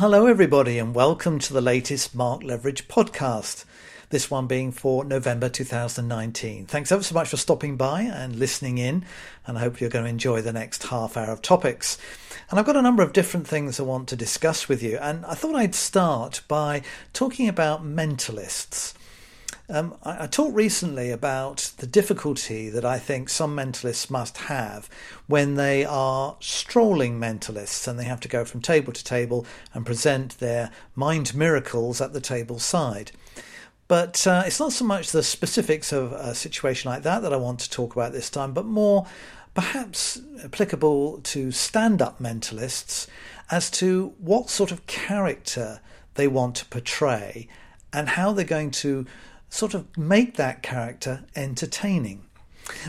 Hello, everybody, and welcome to the latest Mark Leveridge podcast. This one being for November 2019. Thanks ever so much for stopping by and listening in, and I hope you're going to enjoy the next half hour of topics. And I've got a number of different things I want to discuss with you, and I thought I'd start by talking about mentalists. Um, I, I, talked recently about the difficulty that I think some mentalists must have when they are strolling mentalists and they have to go from table to table and present their mind miracles at the table side. But uh, it's not so much the specifics of a situation like that that I want to talk about this time, but more perhaps applicable to stand up mentalists as to what sort of character they want to portray and how they're going to sort of make that character entertaining.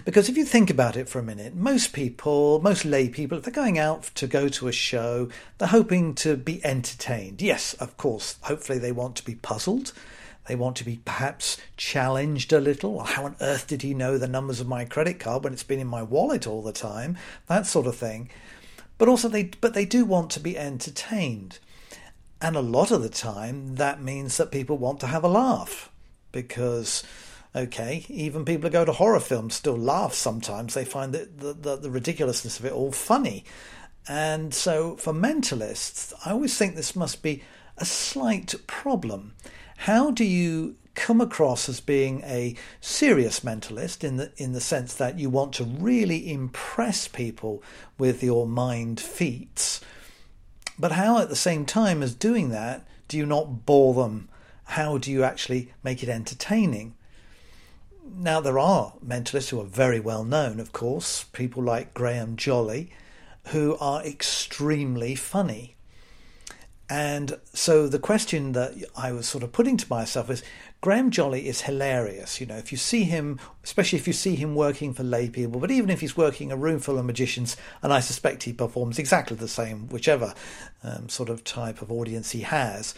Because if you think about it for a minute, most people, most lay people, if they're going out to go to a show, they're hoping to be entertained. Yes, of course, hopefully they want to be puzzled. They want to be perhaps challenged a little. Well, How on earth did he know the numbers of my credit card when it's been in my wallet all the time? That sort of thing. But also they but they do want to be entertained. And a lot of the time that means that people want to have a laugh because okay, even people who go to horror films still laugh sometimes. They find that the, the, the, ridiculousness of it all funny. And so for mentalists, I always think this must be a slight problem. How do you come across as being a serious mentalist in the in the sense that you want to really impress people with your mind feats, but how at the same time as doing that do you not bore them how do you actually make it entertaining? Now, there are mentalists who are very well known, of course, people like Graham Jolley, who are extremely funny. And so the question that I was sort of putting to myself is Graham Jolley is hilarious. You know, if you see him, especially if you see him working for lay people, but even if he's working a room full of magicians, and I suspect he performs exactly the same, whichever um, sort of type of audience he has,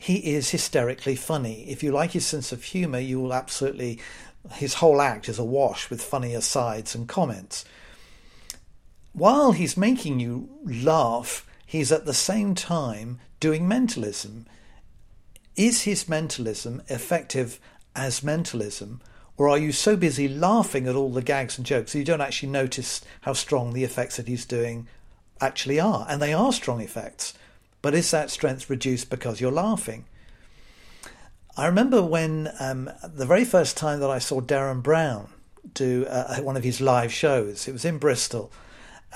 he is hysterically funny. If you like his sense of humour, you will absolutely. His whole act is awash with funny asides and comments. While he's making you laugh, he's at the same time doing mentalism. Is his mentalism effective as mentalism, or are you so busy laughing at all the gags and jokes that you don't actually notice how strong the effects that he's doing actually are? And they are strong effects. But is that strength reduced because you're laughing? I remember when um, the very first time that I saw Derren Brown do uh, one of his live shows, it was in Bristol,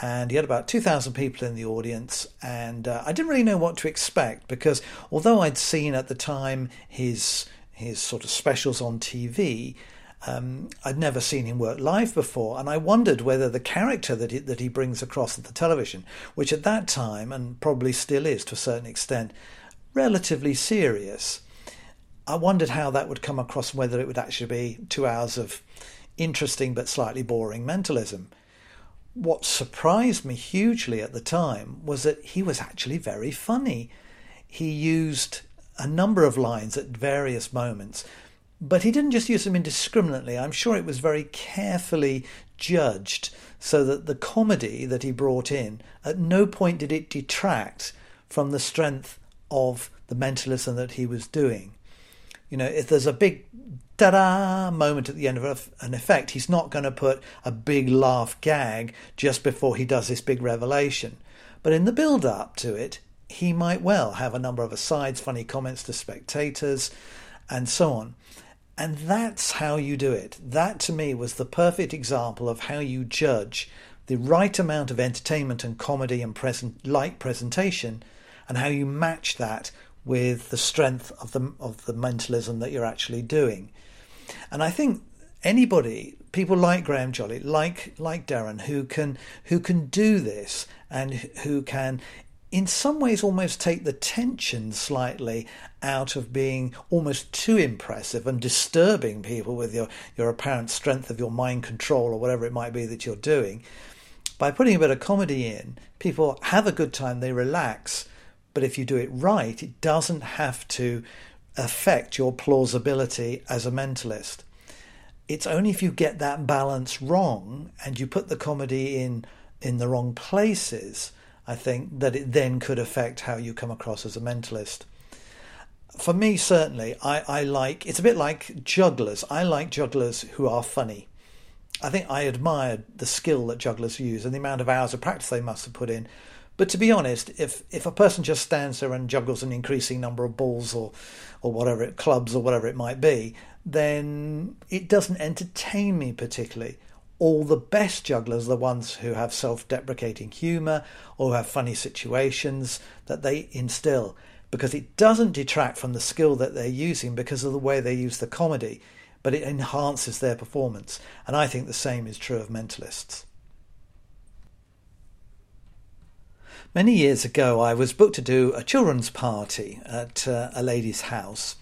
and he had about 2,000 people in the audience. And uh, I didn't really know what to expect because although I'd seen at the time his his sort of specials on TV, um, I'd never seen him work live before, and I wondered whether the character that he, that he brings across at the television, which at that time and probably still is to a certain extent, relatively serious, I wondered how that would come across, whether it would actually be two hours of interesting but slightly boring mentalism. What surprised me hugely at the time was that he was actually very funny. He used a number of lines at various moments but he didn't just use them indiscriminately. I'm sure it was very carefully judged so that the comedy that he brought in, at no point did it detract from the strength of the mentalism that he was doing. You know, if there's a big da da moment at the end of an effect, he's not going to put a big laugh gag just before he does this big revelation. But in the build up to it, he might well have a number of asides, funny comments to spectators, and so on. And that's how you do it. That to me was the perfect example of how you judge the right amount of entertainment and comedy and present light presentation and how you match that with the strength of the of the mentalism that you're actually doing. And I think anybody, people like Graham Jolley, like like Derren, who can who can do this and who can in some ways almost take the tension slightly out of being almost too impressive and disturbing people with your, your apparent strength of your mind control or whatever it might be that you're doing. By putting a bit of comedy in, people have a good time, they relax, but if you do it right, it doesn't have to affect your plausibility as a mentalist. It's only if you get that balance wrong and you put the comedy in in the wrong places I think, that it then could affect how you come across as a mentalist. For me, certainly, I, I like it's a bit like jugglers. I like jugglers who are funny. I think I admired the skill that jugglers use and the amount of hours of practice they must have put in. But to be honest, if if a person just stands there and juggles an increasing number of balls or or whatever it clubs or whatever it might be, then it doesn't entertain me particularly. All the best jugglers are the ones who have self-deprecating humour or have funny situations that they instill because it doesn't detract from the skill that they're using because of the way they use the comedy but it enhances their performance. And I think the same is true of mentalists. Many years ago, I was booked to do a children's party at uh, a lady's house.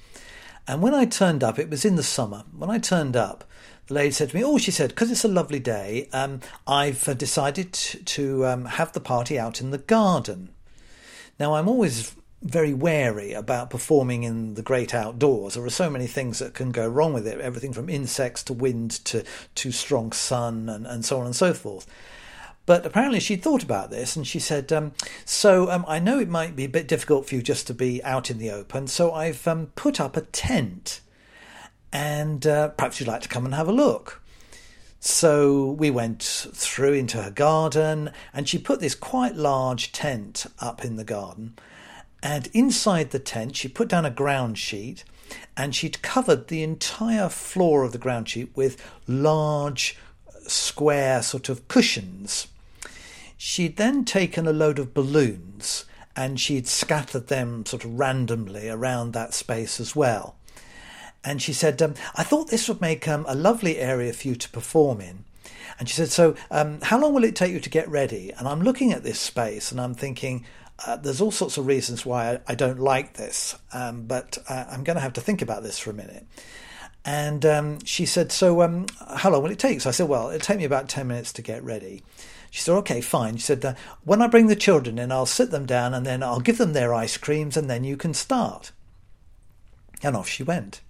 And when I turned up, it was in the summer. When I turned up, lady said to me, Oh, she said, because it's a lovely day, um, I've uh, decided to um, have the party out in the garden. Now, I'm always very wary about performing in the great outdoors. There are so many things that can go wrong with it, everything from insects to wind to too strong sun and, and so on and so forth. But apparently she thought about this and she said, um, So um, I know it might be a bit difficult for you just to be out in the open, so I've um, put up a tent and uh, perhaps you'd like to come and have a look. So we went through into her garden and she put this quite large tent up in the garden and inside the tent, she put down a ground sheet and she'd covered the entire floor of the ground sheet with large, square sort of cushions. She'd then taken a load of balloons and she'd scattered them sort of randomly around that space as well. And she said, um, I thought this would make um, a lovely area for you to perform in. And she said, So, um, how long will it take you to get ready? And I'm looking at this space and I'm thinking, uh, there's all sorts of reasons why I, I don't like this, um, but uh, I'm going to have to think about this for a minute. And um, she said, So, um, how long will it take? So I said, Well, it'll take me about 10 minutes to get ready. She said, Okay, fine. She said, uh, When I bring the children in, I'll sit them down and then I'll give them their ice creams and then you can start. And off she went.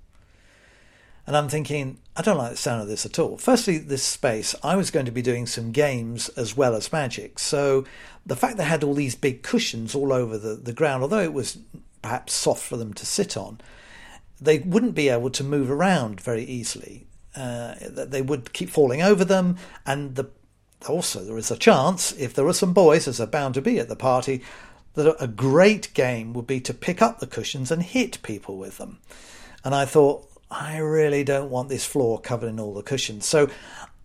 And I'm thinking, I don't like the sound of this at all. Firstly, this space, I was going to be doing some games as well as magic. So the fact they had all these big cushions all over the, the ground, although it was perhaps soft for them to sit on, they wouldn't be able to move around very easily. Uh, they would keep falling over them, and the, also there is a chance, if there are some boys, as are bound to be at the party, that a great game would be to pick up the cushions and hit people with them. And I thought, I really don't want this floor covered in all the cushions. So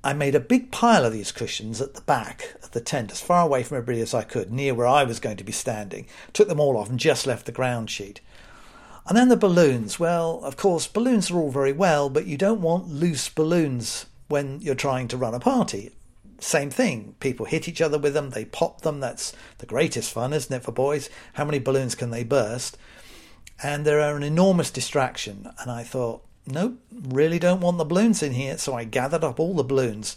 I made a big pile of these cushions at the back of the tent, as far away from everybody as I could, near where I was going to be standing. Took them all off and just left the ground sheet. And then the balloons. Well, of course, balloons are all very well, but you don't want loose balloons when you're trying to run a party. Same thing. People hit each other with them, they pop them. That's the greatest fun, isn't it, for boys? How many balloons can they burst? And they're an enormous distraction. And I thought, nope, really don't want the balloons in here. So I gathered up all the balloons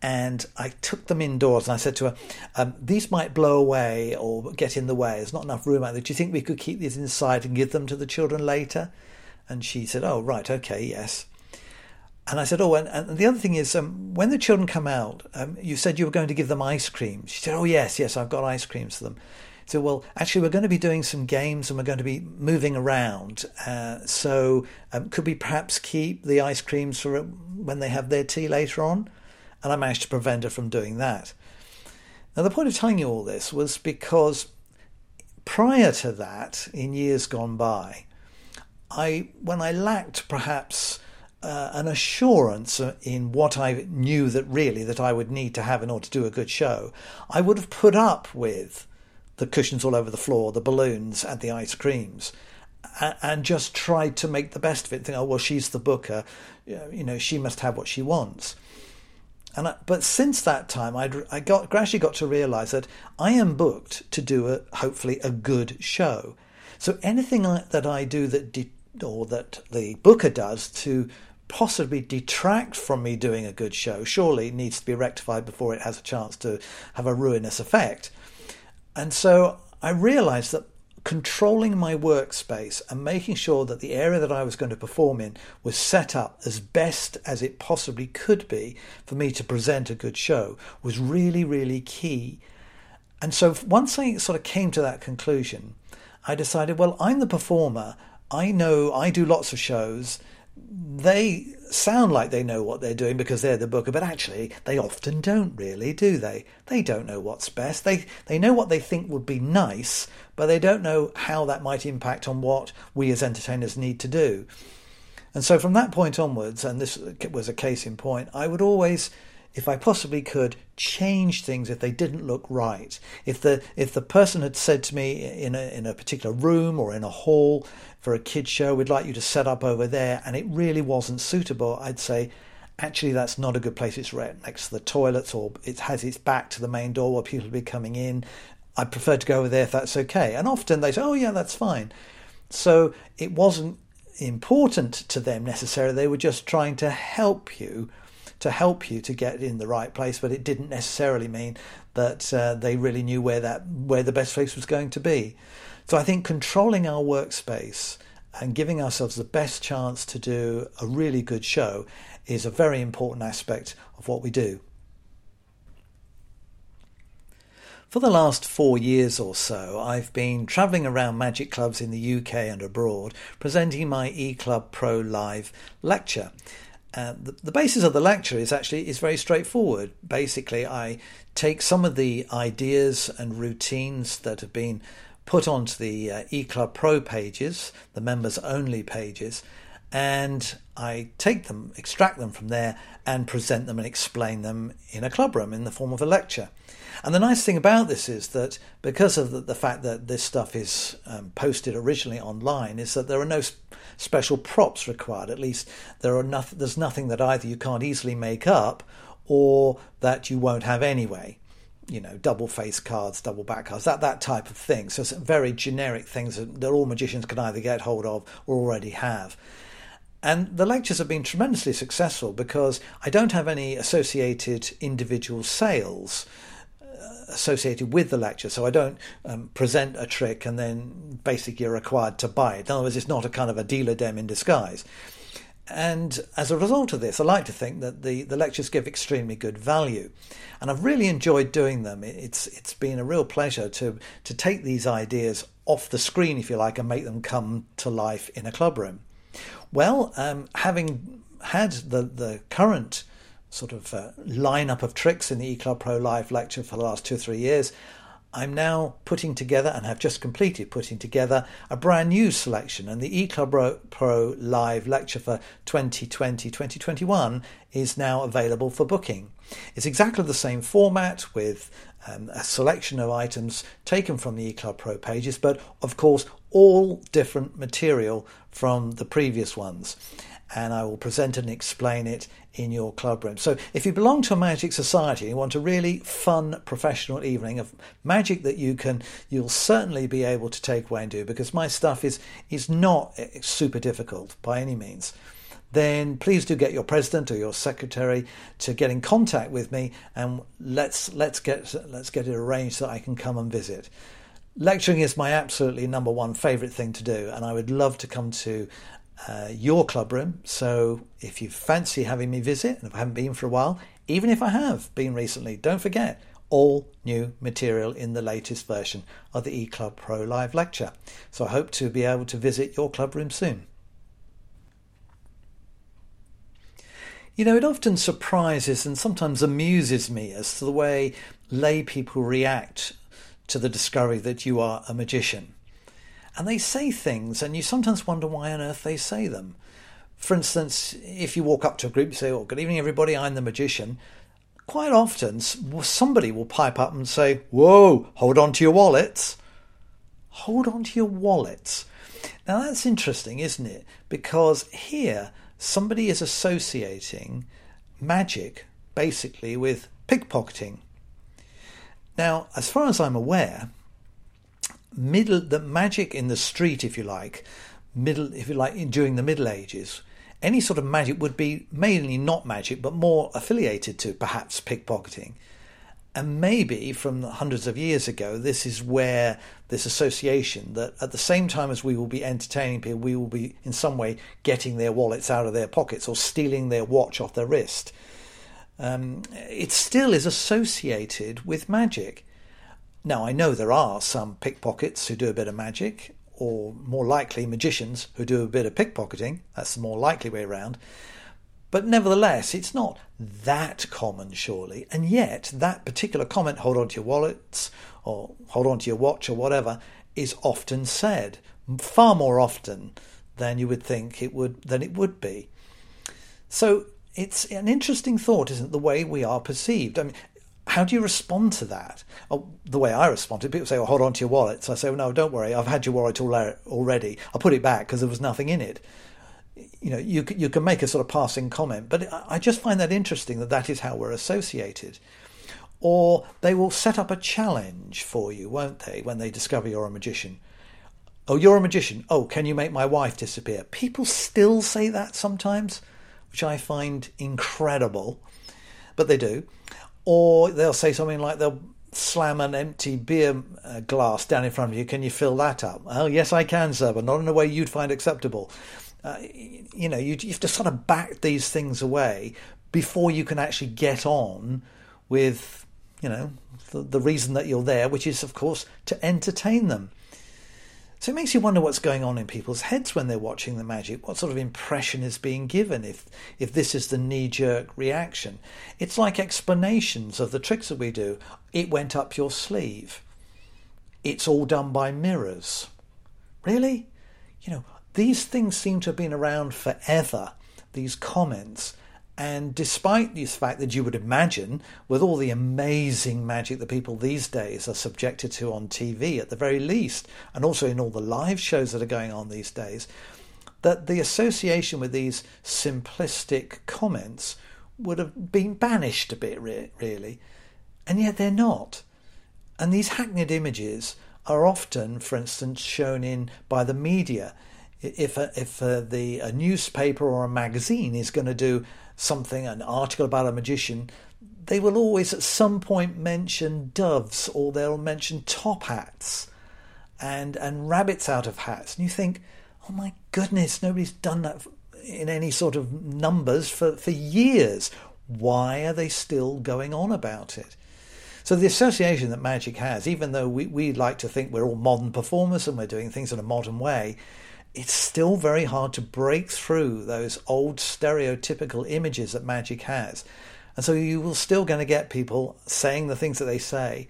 and I took them indoors and I said to her, um, These might blow away or get in the way. There's not enough room out there. Do you think we could keep these inside and give them to the children later? And she said, Oh, right, okay, yes. And I said, Oh, and, and the other thing is, um, when the children come out, um, you said you were going to give them ice cream. She said, Oh, yes, yes, I've got ice creams for them. So, well, actually, we're going to be doing some games and we're going to be moving around. Uh, so, um, could we perhaps keep the ice creams for when they have their tea later on? And I managed to prevent her from doing that. Now, the point of telling you all this was because prior to that, in years gone by, I when I lacked perhaps uh, an assurance in what I knew that really that I would need to have in order to do a good show, I would have put up with the cushions all over the floor, the balloons, and the ice creams, and just tried to make the best of it. Think, oh well, she's the booker, you know, she must have what she wants. And I, but since that time, I'd, I got gradually got to realise that I am booked to do a hopefully a good show. So anything that I do that de, or that the booker does to possibly detract from me doing a good show surely needs to be rectified before it has a chance to have a ruinous effect. And so I realized that controlling my workspace and making sure that the area that I was going to perform in was set up as best as it possibly could be for me to present a good show was really, really key. And so once I sort of came to that conclusion, I decided, well, I'm the performer. I know I do lots of shows. They sound like they know what they're doing because they're the booker, but actually they often don't really, do they? They don't know what's best. They they know what they think would be nice, but they don't know how that might impact on what we as entertainers need to do. And so from that point onwards, and this was a case in point, I would always if I possibly could, change things if they didn't look right. If the if the person had said to me in a in a particular room or in a hall for a kids show, we'd like you to set up over there, and it really wasn't suitable, I'd say, actually that's not a good place. It's right next to the toilets, or it has its back to the main door where people will be coming in. I prefer to go over there if that's okay. And often they say, oh yeah, that's fine. So it wasn't important to them necessarily. They were just trying to help you to help you to get in the right place, but it didn't necessarily mean that uh, they really knew where that where the best place was going to be. So I think controlling our workspace and giving ourselves the best chance to do a really good show is a very important aspect of what we do. For the last four years or so, I've been travelling around magic clubs in the UK and abroad presenting my eClub Pro Live lecture. Uh, the, the, basis of the lecture is actually is very straightforward. Basically, I take some of the ideas and routines that have been put onto the uh, eClub Pro pages, the members only pages, and I take them, extract them from there, and present them and explain them in a club room in the form of a lecture. And the nice thing about this is that because of the, the fact that this stuff is um, posted originally online, is that there are no special props required. At least there are noth- there's nothing that either you can't easily make up or that you won't have anyway. You know, double face cards, double back cards, that that type of thing. So some very generic things that, that all magicians can either get hold of or already have. And the lectures have been tremendously successful because I don't have any associated individual sales associated with the lecture. So I don't um, present a trick and then basically you're required to buy it. In other words, it's not a kind of a dealer dem in disguise. And as a result of this, I like to think that the, the lectures give extremely good value. And I've really enjoyed doing them. It's it's been a real pleasure to to take these ideas off the screen, if you like, and make them come to life in a club room. Well, um, having had the, the current sort of uh, lineup of tricks in the eClub Pro Live lecture for the last two or three years, I'm now putting together and have just completed putting together a brand new selection. And the eClub Pro Live lecture for 2020 2021 is now available for booking. It's exactly the same format with um, a selection of items taken from the eClub Pro pages, but of course, all different material from the previous ones and I will present and explain it in your club room. So, if you belong to a magic society and you want a really fun professional evening of magic that you can, you'll certainly be able to take away and do because my stuff is is not eh, super difficult by any means. Then please do get your president or your secretary to get in contact with me, and let's let's get let's get it arranged so I can come and visit. Lecturing is my absolutely number one favourite thing to do, and I would love to come to uh, your club room. So if you fancy having me visit, and if I haven't been for a while, even if I have been recently, don't forget all new material in the latest version of the eClub Pro Live lecture. So I hope to be able to visit your club room soon. You know, it often surprises and sometimes amuses me as to the way lay people react to the discovery that you are a magician. And they say things, and you sometimes wonder why on earth they say them. For instance, if you walk up to a group, you say, Oh, good evening, everybody, I'm the magician. Quite often, somebody will pipe up and say, Whoa, hold on to your wallets. Hold on to your wallets. Now, that's interesting, isn't it? Because here, somebody is associating magic basically with pickpocketing. Now, as far as I'm aware, middle the magic in the street, if you like, middle if you like during the Middle Ages, any sort of magic would be mainly not magic, but more affiliated to perhaps pickpocketing. And maybe from hundreds of years ago, this is where this association that at the same time as we will be entertaining people, we will be in some way getting their wallets out of their pockets or stealing their watch off their wrist. Um, it still is associated with magic. Now, I know there are some pickpockets who do a bit of magic, or more likely magicians who do a bit of pickpocketing. That's the more likely way around. But nevertheless, it's not that common, surely. And yet, that particular comment, hold on to your wallets or hold on to your watch or whatever, is often said, far more often than you would think it would than it would be. So it's an interesting thought, isn't it, the way we are perceived? I mean, how do you respond to that? Oh, the way I respond to people say, "Oh, hold on to your wallets." I say, well, "No, don't worry. I've had your wallet uh, already. I'll put it back because there was nothing in it." you know, you you can make a sort of passing comment, but I just find that interesting that that is how we're associated. Or they will set up a challenge for you, won't they, when they discover you're a magician? Oh, you're a magician. Oh, can you make my wife disappear? People still say that sometimes, which I find incredible, but they do. Or they'll say something like they'll slam an empty beer uh, glass down in front of you. Can you fill that up? Oh, yes, I can, sir, but not in a way you'd find acceptable. Uh, you know, you, you have to sort of back these things away before you can actually get on with, you know, the, the reason that you're there, which is, of course, to entertain them. So it makes you wonder what's going on in people's heads when they're watching the magic. What sort of impression is being given if if this is the knee jerk reaction? It's like explanations of the tricks that we do. It went up your sleeve. It's all done by mirrors. Really? You know, these things seem to have been around forever, these comments. And despite this fact that you would imagine, with all the amazing magic that people these days are subjected to on TV at the very least, and also in all the live shows that are going on these days, that the association with these simplistic comments would have been banished a bit, really. And yet they're not. And these hackneyed images are often, for instance, shown in by the media if a, if a, the a newspaper or a magazine is going to do something, an article about a magician, they will always at some point mention doves or they'll mention top hats and and rabbits out of hats, and you think, oh my goodness, nobody's done that in any sort of numbers for, for years. Why are they still going on about it? So the association that magic has, even though we, we like to think we're all modern performers and we're doing things in a modern way, it's still very hard to break through those old stereotypical images that magic has. And so you will still going to get people saying the things that they say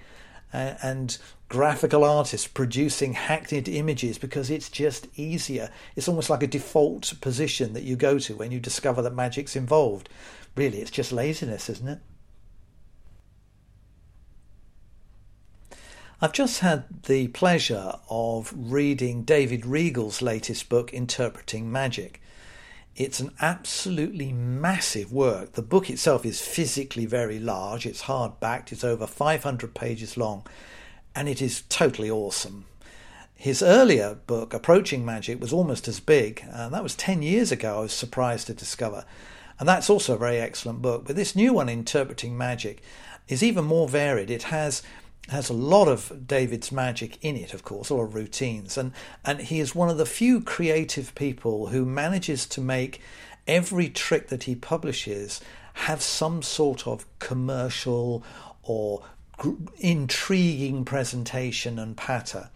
and graphical artists producing hackneyed images because it's just easier. It's almost like a default position that you go to when you discover that magic's involved. Really, it's just laziness, isn't it? I've just had the pleasure of reading David Regal's latest book, Interpreting Magic. It's an absolutely massive work. The book itself is physically very large, it's hard backed, it's over 500 pages long, and it is totally awesome. His earlier book, Approaching Magic, was almost as big, and that was 10 years ago, I was surprised to discover. And that's also a very excellent book. But this new one, Interpreting Magic, is even more varied. It has has a lot of David's magic in it, of course, a lot of routines, and and he is one of the few creative people who manages to make every trick that he publishes have some sort of commercial or gr- intriguing presentation and patter.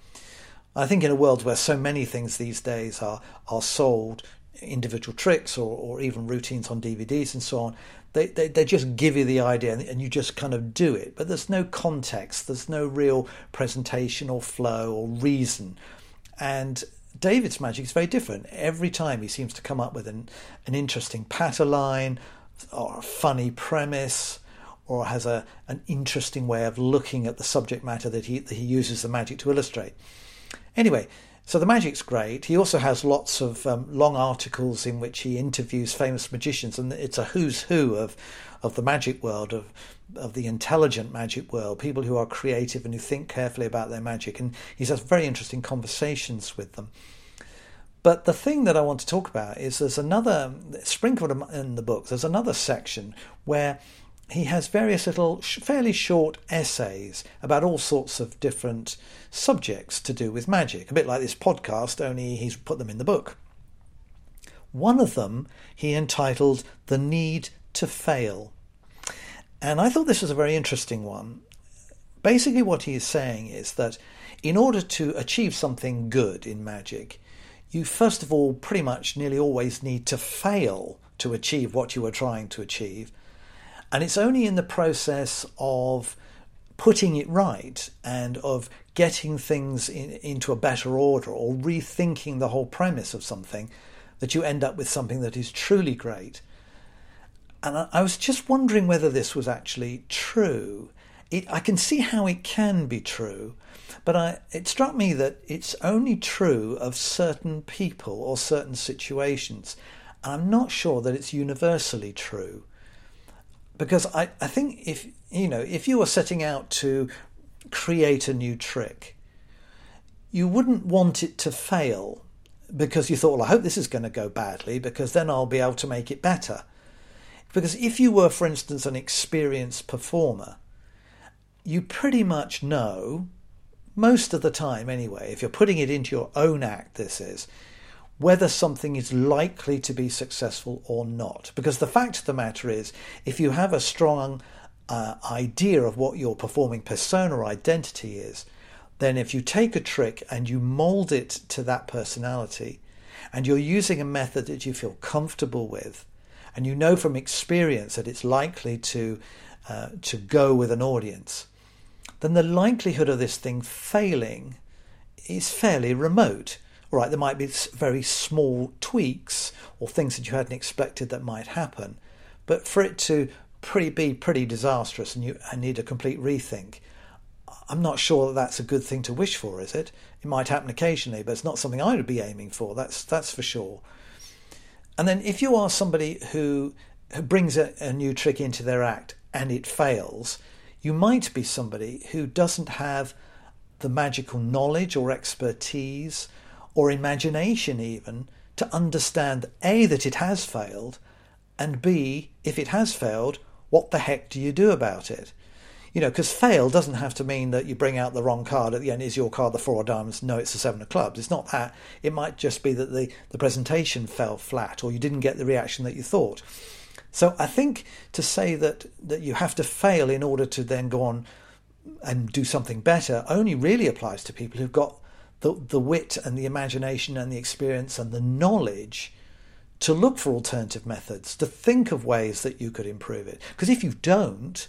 I think in a world where so many things these days are are sold individual tricks or, or even routines on DVDs and so on, they, they, they just give you the idea and, you just kind of do it. But there's no context, there's no real presentation or flow or reason. And David's magic is very different. Every time he seems to come up with an, an interesting patter line or a funny premise or has a, an interesting way of looking at the subject matter that he, that he uses the magic to illustrate. Anyway, so the magic's great. He also has lots of um, long articles in which he interviews famous magicians, and it's a who's who of of the magic world, of of the intelligent magic world, people who are creative and who think carefully about their magic. And he has very interesting conversations with them. But the thing that I want to talk about is there's another sprinkled in the book. There's another section where he has various little, fairly short essays about all sorts of different subjects to do with magic, a bit like this podcast, only he's put them in the book. One of them he entitled The Need to Fail. And I thought this was a very interesting one basically, what he is saying is that in order to achieve something good in magic, you first of all pretty much nearly always need to fail to achieve what you are trying to achieve. And it's only in the process of putting it right and of getting things in, into a better order or rethinking the whole premise of something that you end up with something that is truly great. And I, I was just wondering whether this was actually true. It, I can see how it can be true, but I, it struck me that it's only true of certain people or certain situations. And I'm not sure that it's universally true. Because I, I think if you know, if you were setting out to create a new trick, you wouldn't want it to fail because you thought, well, I hope this is going to go badly because then I'll be able to make it better. Because if you were, for instance, an experienced performer, you pretty much know, most of the time anyway, if you're putting it into your own act, this is, whether something is likely to be successful or not. Because the fact of the matter is, if you have a strong uh, idea of what your performing persona or identity is, then if you take a trick and you mold it to that personality, and you're using a method that you feel comfortable with, and you know from experience that it's likely to uh, to go with an audience, then the likelihood of this thing failing is fairly remote. All right, there might be very small tweaks or things that you hadn't expected that might happen, but for it to pretty be pretty disastrous and you and need a complete rethink, I'm not sure that that's a good thing to wish for, is it? It might happen occasionally, but it's not something I would be aiming for. That's that's for sure. And then if you are somebody who, who brings a, a new trick into their act and it fails, you might be somebody who doesn't have the magical knowledge or expertise or imagination even to understand A, that it has failed, and B, if it has failed, what the heck do you do about it? You know, because fail doesn't have to mean that you bring out the wrong card at the end. Is your card the four of diamonds? No, it's the seven of clubs. It's not that. It might just be that the, the presentation fell flat or you didn't get the reaction that you thought. So I think to say that, that you have to fail in order to then go on and do something better only really applies to people who've got the, the wit and the imagination and the experience and the knowledge to look for alternative methods, to think of ways that you could improve it. Because if you don't,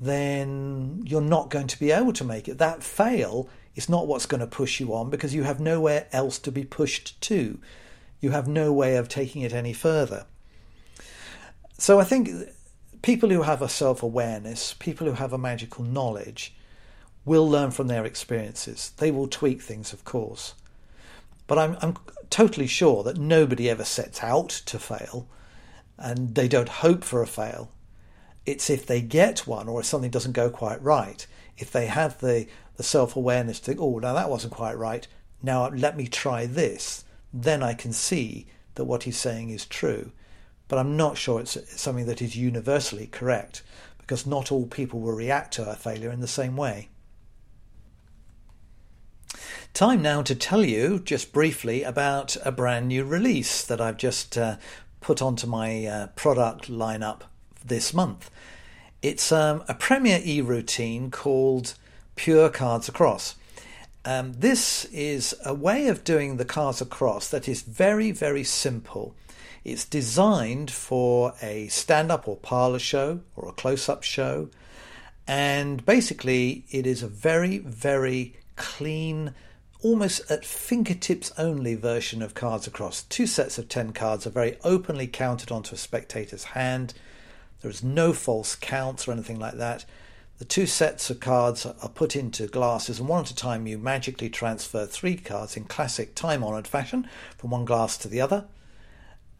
then you're not going to be able to make it. That fail is not what's going to push you on because you have nowhere else to be pushed to. You have no way of taking it any further. So I think people who have a self awareness, people who have a magical knowledge, will learn from their experiences. They will tweak things, of course. But I'm, I'm totally sure that nobody ever sets out to fail and they don't hope for a fail. It's if they get one or if something doesn't go quite right, if they have the, the self awareness to think, oh, now that wasn't quite right, now let me try this, then I can see that what he's saying is true. But I'm not sure it's something that is universally correct because not all people will react to a failure in the same way. Time now to tell you just briefly about a brand new release that I've just uh, put onto my uh, product lineup this month. It's um, a Premier E routine called Pure Cards Across. Um, this is a way of doing the cards across that is very, very simple. It's designed for a stand up or parlour show or a close up show. And basically, it is a very, very clean, almost at fingertips only version of Cards Across. Two sets of 10 cards are very openly counted onto a spectator's hand. There is no false counts or anything like that. The two sets of cards are put into glasses, and one at a time you magically transfer three cards in classic time honoured fashion from one glass to the other.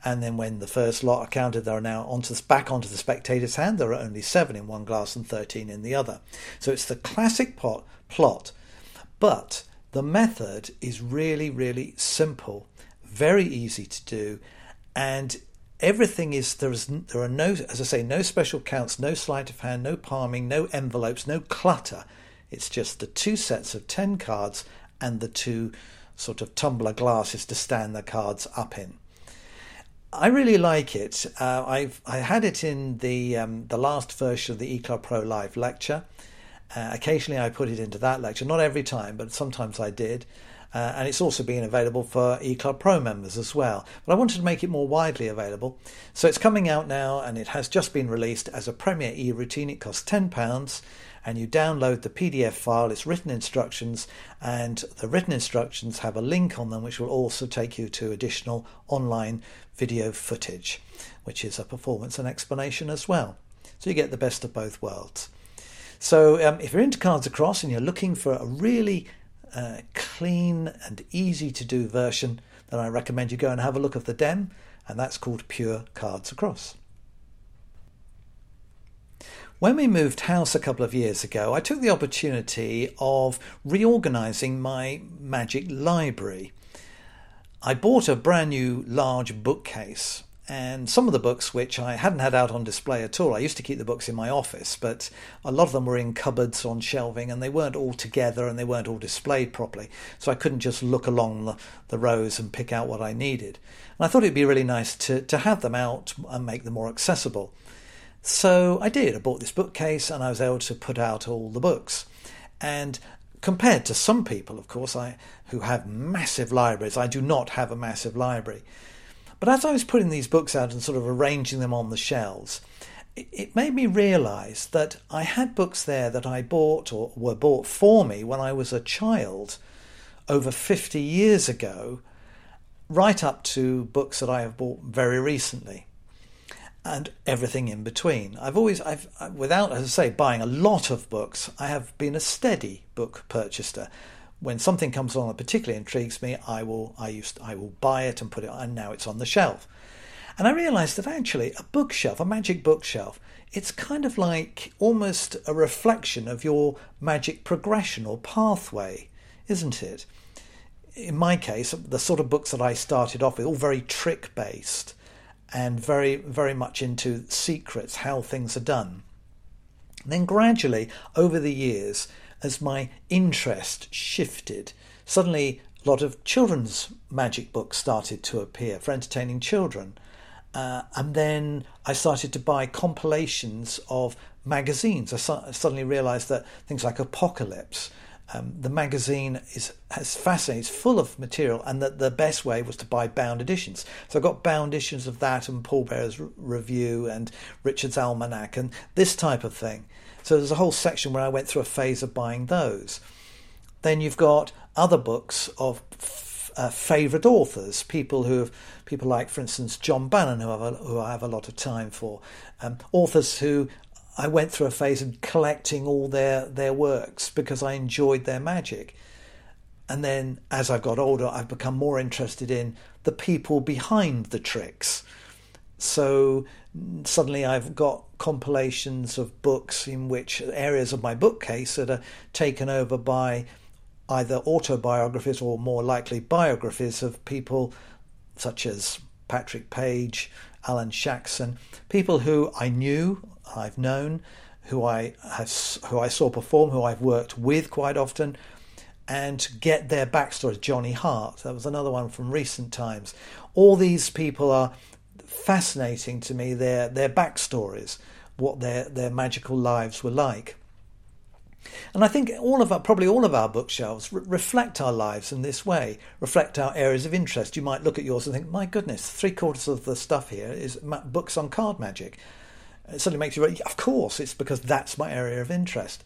And then when the first lot are counted, they are now onto the, back onto the spectator's hand. There are only seven in one glass and 13 in the other. So it's the classic pot, plot, but the method is really, really simple, very easy to do, and everything is there is there are no as I say no special counts, no sleight of hand, no palming, no envelopes, no clutter. It's just the two sets of ten cards and the two sort of tumbler glasses to stand the cards up in. I really like it. Uh, I've I had it in the um, the last version of the eClub Pro Live lecture, Uh, occasionally I put it into that lecture, not every time, but sometimes I did. Uh, and it's also been available for eClub Pro members as well. But I wanted to make it more widely available. So it's coming out now and it has just been released as a Premier e routine. It costs £10 and you download the PDF file, it's written instructions, and the written instructions have a link on them which will also take you to additional online video footage, which is a performance and explanation as well. So you get the best of both worlds. So um, if you're into Cards Across and you're looking for a really uh, clean and easy to do version, then I recommend you go and have a look at the DEM, and that's called Pure Cards Across. When we moved house a couple of years ago, I took the opportunity of reorganising my magic library. I bought a brand new large bookcase and some of the books which I hadn't had out on display at all. I used to keep the books in my office, but a lot of them were in cupboards on shelving and they weren't all together and they weren't all displayed properly. So I couldn't just look along the, the rows and pick out what I needed. And I thought it'd be really nice to, to have them out and make them more accessible. So I did. I bought this bookcase and I was able to put out all the books. And compared to some people, of course, I who have massive libraries, I do not have a massive library. But as I was putting these books out and sort of arranging them on the shelves, it made me realize that I had books there that I bought or were bought for me when I was a child over 50 years ago, right up to books that I have bought very recently and everything in between. I've always, I've, without, as I say, buying a lot of books, I have been a steady book purchaser when something comes along that particularly intrigues me, I will I used I will buy it and put it and now it's on the shelf. And I realized that actually a bookshelf, a magic bookshelf, it's kind of like almost a reflection of your magic progression or pathway, isn't it? In my case, the sort of books that I started off with, all very trick based and very, very much into secrets, how things are done. And then gradually, over the years, as my interest shifted, suddenly a lot of children's magic books started to appear for entertaining children. Uh, and then I started to buy compilations of magazines. I su- suddenly realized that things like Apocalypse, um, the magazine is has fascinating. It's full of material, and that the best way was to buy bound editions. So I got bound editions of that and Pallbearers Review and Richard's Almanac and this type of thing. So there's a whole section where I went through a phase of buying those. Then you've got other books of f- uh, favourite authors, people who have, people like, for instance, John Bannon, who, a, who I have a lot of time for, um, authors who I went through a phase of collecting all their their works because I enjoyed their magic. And then as I've got older, I've become more interested in the people behind the tricks. So suddenly I've got compilations of books in which areas of my bookcase that are taken over by either autobiographies or more likely biographies of people such as Patrick Page, Alan Shaxon, people who I knew, I've known, who I have, who I saw perform, who I've worked with quite often, and get their backstories. Johnny Hart, that was another one from recent times. All these people are fascinating to me their their backstories, what their their magical lives were like. And I think all of our, probably all of our bookshelves re- reflect our lives in this way, reflect our areas of interest. You might look at yours and think, my goodness, three quarters of the stuff here is ma- books on card magic. It suddenly makes you, of course, it's because that's my area of interest.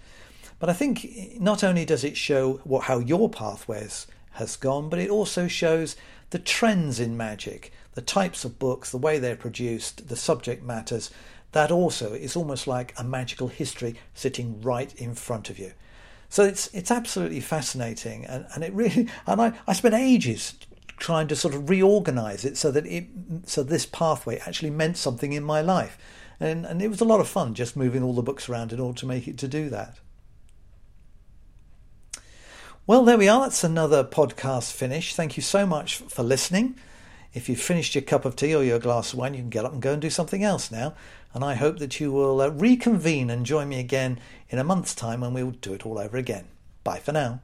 But I think not only does it show what how your pathways has gone, but it also shows the trends in magic, the types of books, the way they're produced, the subject matters, that also is almost like a magical history sitting right in front of you. So it's it's absolutely fascinating, and, and it really and I, I spent ages trying to sort of reorganize it so that it so this pathway actually meant something in my life, and and it was a lot of fun just moving all the books around in order to make it to do that. Well, there we are. That's another podcast finish. Thank you so much for listening. If you've finished your cup of tea or your glass of wine, you can get up and go and do something else now. And I hope that you will uh, reconvene and join me again in a month's time when we'll do it all over again. Bye for now.